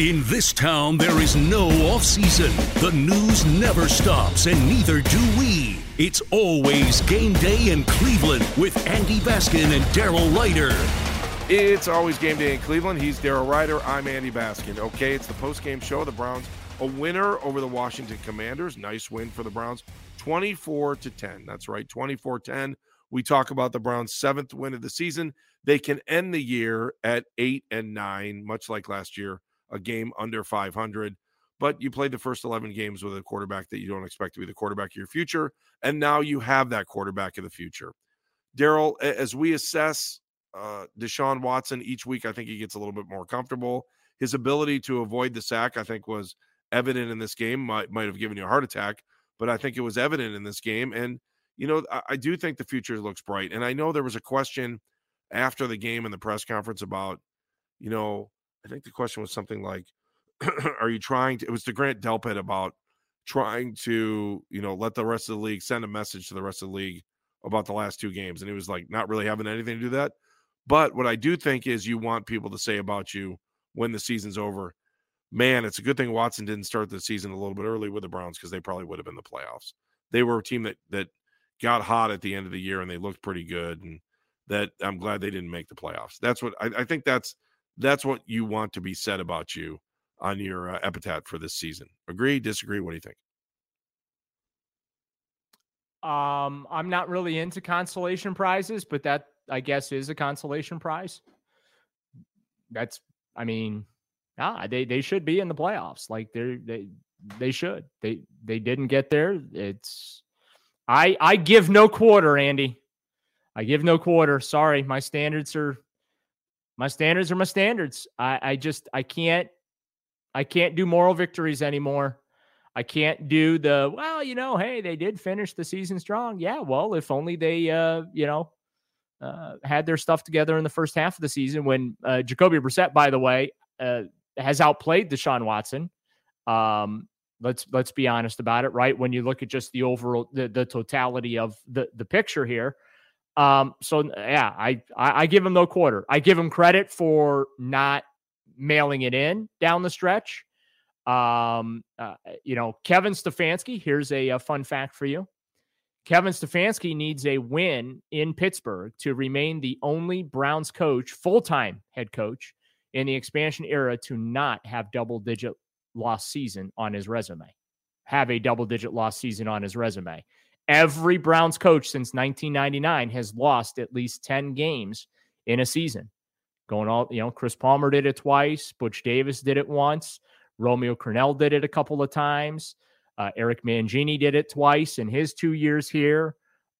In this town, there is no off season. The news never stops, and neither do we. It's always game day in Cleveland with Andy Baskin and Daryl Ruiter. It's always game day in Cleveland. He's Daryl Ruiter. I'm Andy Baskin. Okay, it's the post-game show. The Browns a winner over the Washington Commanders. Nice win for the Browns. 24 to 10. That's right, 24-10. We talk about the Browns' seventh win of the season. They can end the year at eight and nine, much like last year a game under 500. But you played the first 11 games with a quarterback that you don't expect to be the quarterback of your future. And now you have that quarterback of the future. Daryl, as we assess uh, Deshaun Watson each week, I think he gets a little bit more comfortable. His ability to avoid the sack, I think, was evident in this game. Might might have given you a heart attack, but I think it was evident in this game. And you know, I, I do think the future looks bright. And I know there was a question after the game in the press conference about, you know, I think the question was something like, "Are you trying to?" It was to Grant Delpit about trying to, you know, let the rest of the league send a message to the rest of the league about the last two games, and he was like, not really having anything to do that. But what I do think is you want people to say about you when the season's over, man, it's a good thing Watson didn't start the season a little bit early with the Browns because they probably would have been the playoffs. They were a team that that got hot at the end of the year and they looked pretty good, and that I'm glad they didn't make the playoffs. That's what I, I think. That's that's what you want to be said about you on your uh, epitaph for this season. Agree, disagree? What do you think? Um, I'm not really into consolation prizes, but that I guess is a consolation prize. That's, I mean, ah, they they should be in the playoffs. Like they they they should. They they didn't get there. It's I I give no quarter, Andy. I give no quarter. Sorry, my standards are my standards are my standards. I, I just I can't I can't do moral victories anymore. I can't do the well, you know, hey, they did finish the season strong. Yeah, well, if only they uh, you know, uh, had their stuff together in the first half of the season when uh, Jacoby Brissett, by the way, uh, has outplayed Deshaun Watson. Um, let's let's be honest about it, right? When you look at just the overall the, the totality of the the picture here, um, so yeah, I, I, I give him no quarter. I give him credit for not mailing it in down the stretch. Um, uh, you know, Kevin Stefanski. Here's a, a fun fact for you. Kevin Stefanski needs a win in Pittsburgh to remain the only Browns coach, full time head coach in the expansion era, to not have double digit loss season on his resume. Have a double digit loss season on his resume. Every Browns coach since 1999 has lost at least 10 games in a season. Going all, you know, Chris Palmer did it twice, Butch Davis did it once, Romeo Crennel did it a couple of times, uh, Eric Mangini did it twice in his two years here.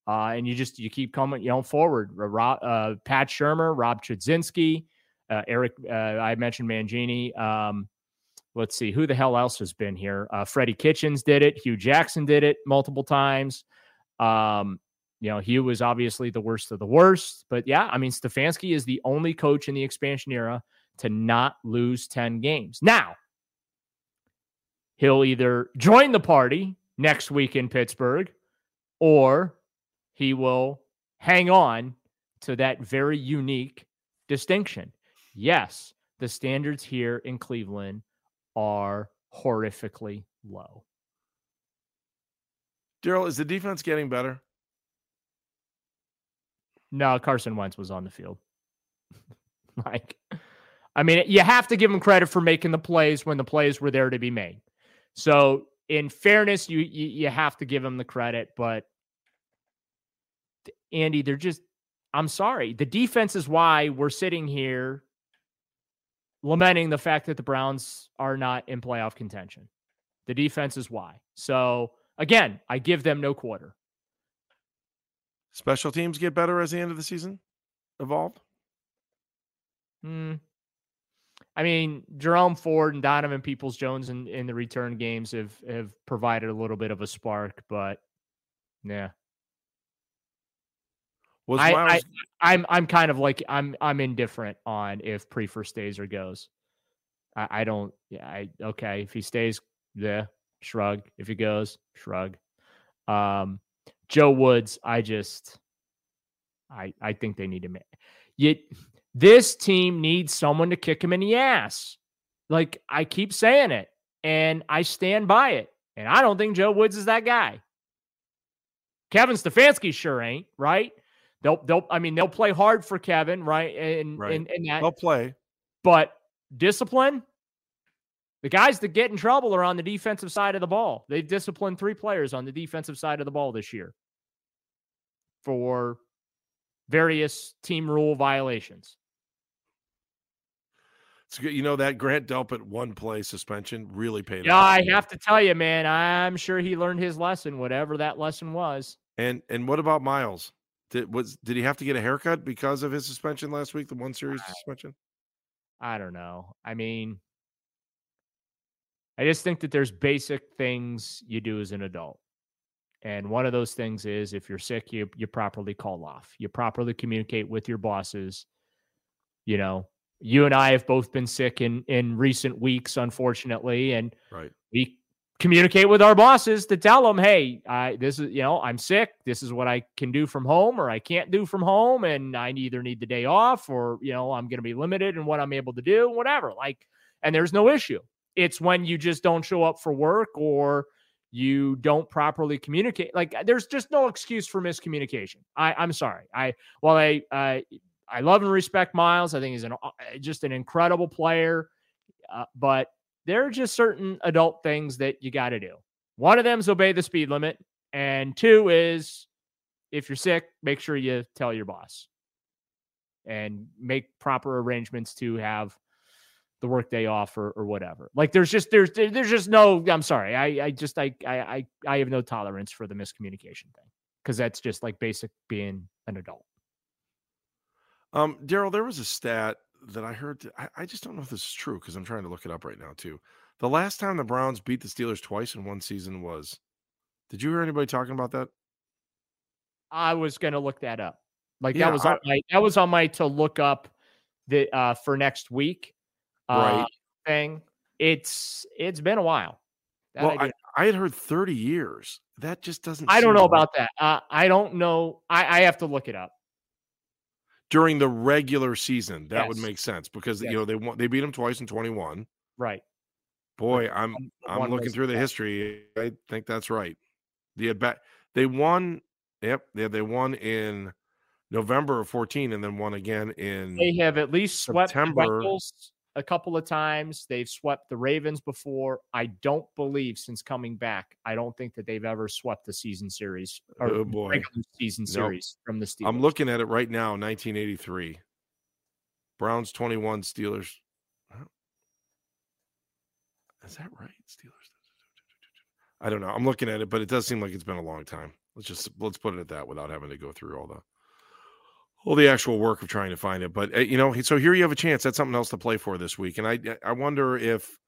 Uh, and you just you keep coming, you know, forward. Uh, Pat Shurmur, Rob Chudzinski, uh, Eric. Uh, I mentioned Mangini. Um, let's see who the hell else has been here. Uh, Freddie Kitchens did it. Hue Jackson did it multiple times. Um, you know, Hue was obviously the worst of the worst, but yeah, I mean, Stefanski is the only coach in the expansion era to not lose 10 games. Now, he'll either join the party next week in Pittsburgh or he will hang on to that very unique distinction. Yes, the standards here in Cleveland are horrifically low. Daryl, is the defense getting better? No, Carson Wentz was on the field. like, I mean, you have to give him credit for making the plays when the plays were there to be made. So, in fairness, you you, you have to give him the credit. But Andy, they're just. I'm sorry. The defense is why we're sitting here lamenting the fact that the Browns are not in playoff contention. The defense is why. So Again, I give them no quarter. Special teams get better as the end of the season evolved? Hmm. I mean, Jerome Ford and Donovan Peoples Jones in, in the return games have have provided a little bit of a spark, but yeah. Was I, I, I'm I'm kind of like I'm I'm indifferent on if Priefer stays or goes. I, I don't yeah, I okay. If he stays, yeah, shrug. If he goes, shrug. Um, Joe Woods, I just, I I think they need to. Yet this team needs someone to kick him in the ass. Like I keep saying it and I stand by it. And I don't think Joe Woods is that guy. Kevin Stefanski sure ain't, right? They'll they'll I mean they'll play hard for Kevin, right? And Right. and, and that They'll play. but discipline, the guys that get in trouble are on the defensive side of the ball. They've disciplined three players on the defensive side of the ball this year for various team rule violations. It's good. You know that Grant Delpit one play suspension really paid Yeah, off. I have to tell you, man, I'm sure he learned his lesson, whatever that lesson was. And and what about Myles? Did was did he have to get a haircut because of his suspension last week? The one series suspension. I don't know. I mean, I just think that there's basic things you do as an adult. And one of those things is if you're sick, you you properly call off. You properly communicate with your bosses. You know, you and I have both been sick in in recent weeks, unfortunately, and Right. we communicate with our bosses to tell them, hey, I this is you know I'm sick. This is what I can do from home, or I can't do from home, and I either need the day off, or you know I'm going to be limited in what I'm able to do, whatever. Like, and there's no issue. It's when you just don't show up for work or you don't properly communicate. Like, there's just no excuse for miscommunication. I I'm sorry. I while I I I love and respect Myles. I think he's an uh, just an incredible player, uh, but there are just certain adult things that you got to do. One of them is obey the speed limit, and two is if you're sick, make sure you tell your boss and make proper arrangements to have the workday off or, or whatever. Like there's just there's there's just no. I'm sorry. I I just I I I, have no tolerance for the miscommunication thing because that's just like basic being an adult. Um, Daryl, there was a stat that I heard. I, I just don't know if this is true because I'm trying to look it up right now too. The last time the Browns beat the Steelers twice in one season was. Did you hear anybody talking about that? I was gonna look that up. Like Yeah, that was I- on my that was on my to look up the uh for next week uh Right. thing. It's it's been a while. That well, I, I, I had heard 30 years. That just doesn't. I don't know right. about that. Uh, I don't know. I, I have to look it up. During the regular season. That would make sense because Yes. you know they won, they beat them twice in 21. Right. Boy, I'm One- I'm one looking through the history. I think that's right. The at bat they won. Yep, they they won in November of 14, and then won again in. They have at least swept the September. Bengals a couple of times. They've swept the Ravens before. I don't believe since coming back. I don't think that they've ever swept the season series or Oh, boy. regular season Nope. series from the Steelers. I'm looking at it right now. 1983. Browns 21, Steelers. Is that right? Steelers. I don't know. I'm looking at it, but it does seem like it's been a long time. Let's just let's put it at that without having to go through all the all the actual work of trying to find it. But uh, you know, so here you have a chance. That's something else to play for this week. And I I wonder if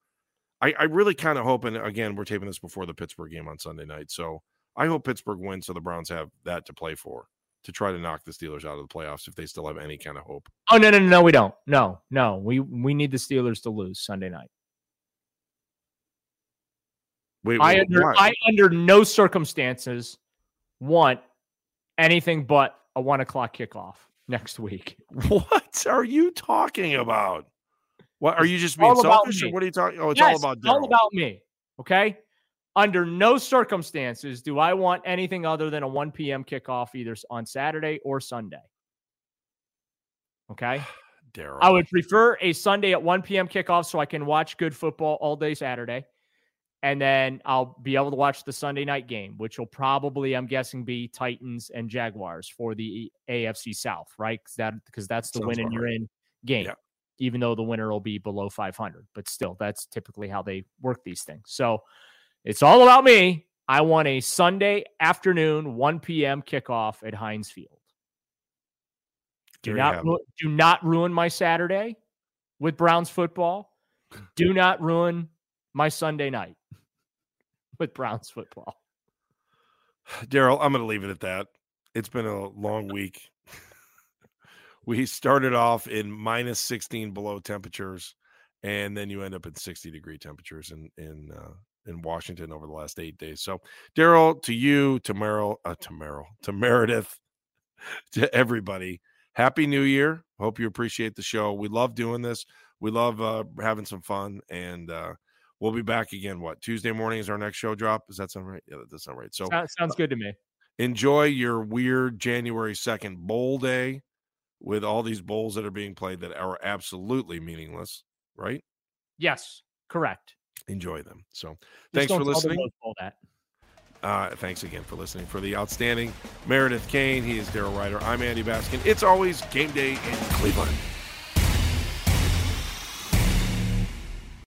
I, I really kind of hope. And again, we're taping this before the Pittsburgh game on Sunday night, so I hope Pittsburgh wins, so the Browns have that to play for to try to knock the Steelers out of the playoffs if they still have any kind of hope. Oh no no no no we don't. No no we we need the Steelers to lose Sunday night. Wait, I under why? I under no circumstances want anything but a one o'clock kickoff next week. what are you talking about? What are you just being selfish, what are you talking? Oh, it's all about it's all about me. Okay. Under no circumstances do I want anything other than a 1 p.m. kickoff either on Saturday or Sunday. Okay. Daryl. I would prefer a Sunday at 1 p.m. kickoff so I can watch good football all day Saturday. And then I'll be able to watch the Sunday night game, which will probably, I'm guessing, be Titans and Jaguars for the AFC South, right? Because that because that's the Sounds win and you're in game, Yeah. even though the winner will be below 500. But still, that's typically how they work these things. So it's all about me. I want a Sunday afternoon, 1 p.m. kickoff at Heinz Field. Do There not ru- do not ruin my Saturday with Browns football. Do not ruin my Sunday night with Browns football. Daryl, I'm going to leave it at that. It's been a long week. we started off in minus 16 below temperatures, and then you end up at 60 degree temperatures in in uh, in Washington over the last eight days. So, Daryl, to you, to Merrill, uh, to Merrill, to Meredith, to everybody, happy New Year. Hope you appreciate the show. We love doing this. We love uh, having some fun, and uh, we'll be back again. What Tuesday morning is our next show drop? Does that sound right? Yeah, that does sound right. So sounds good to me. Enjoy your weird January second bowl day with all these bowls that are being played that are absolutely meaningless, right? Yes, correct. Enjoy them. So Just thanks for don't tell the listening. That. Uh, thanks again for listening. For the outstanding Meredith Kane, he is Daryl Ruiter. I'm Andy Baskin. It's always game day in Cleveland.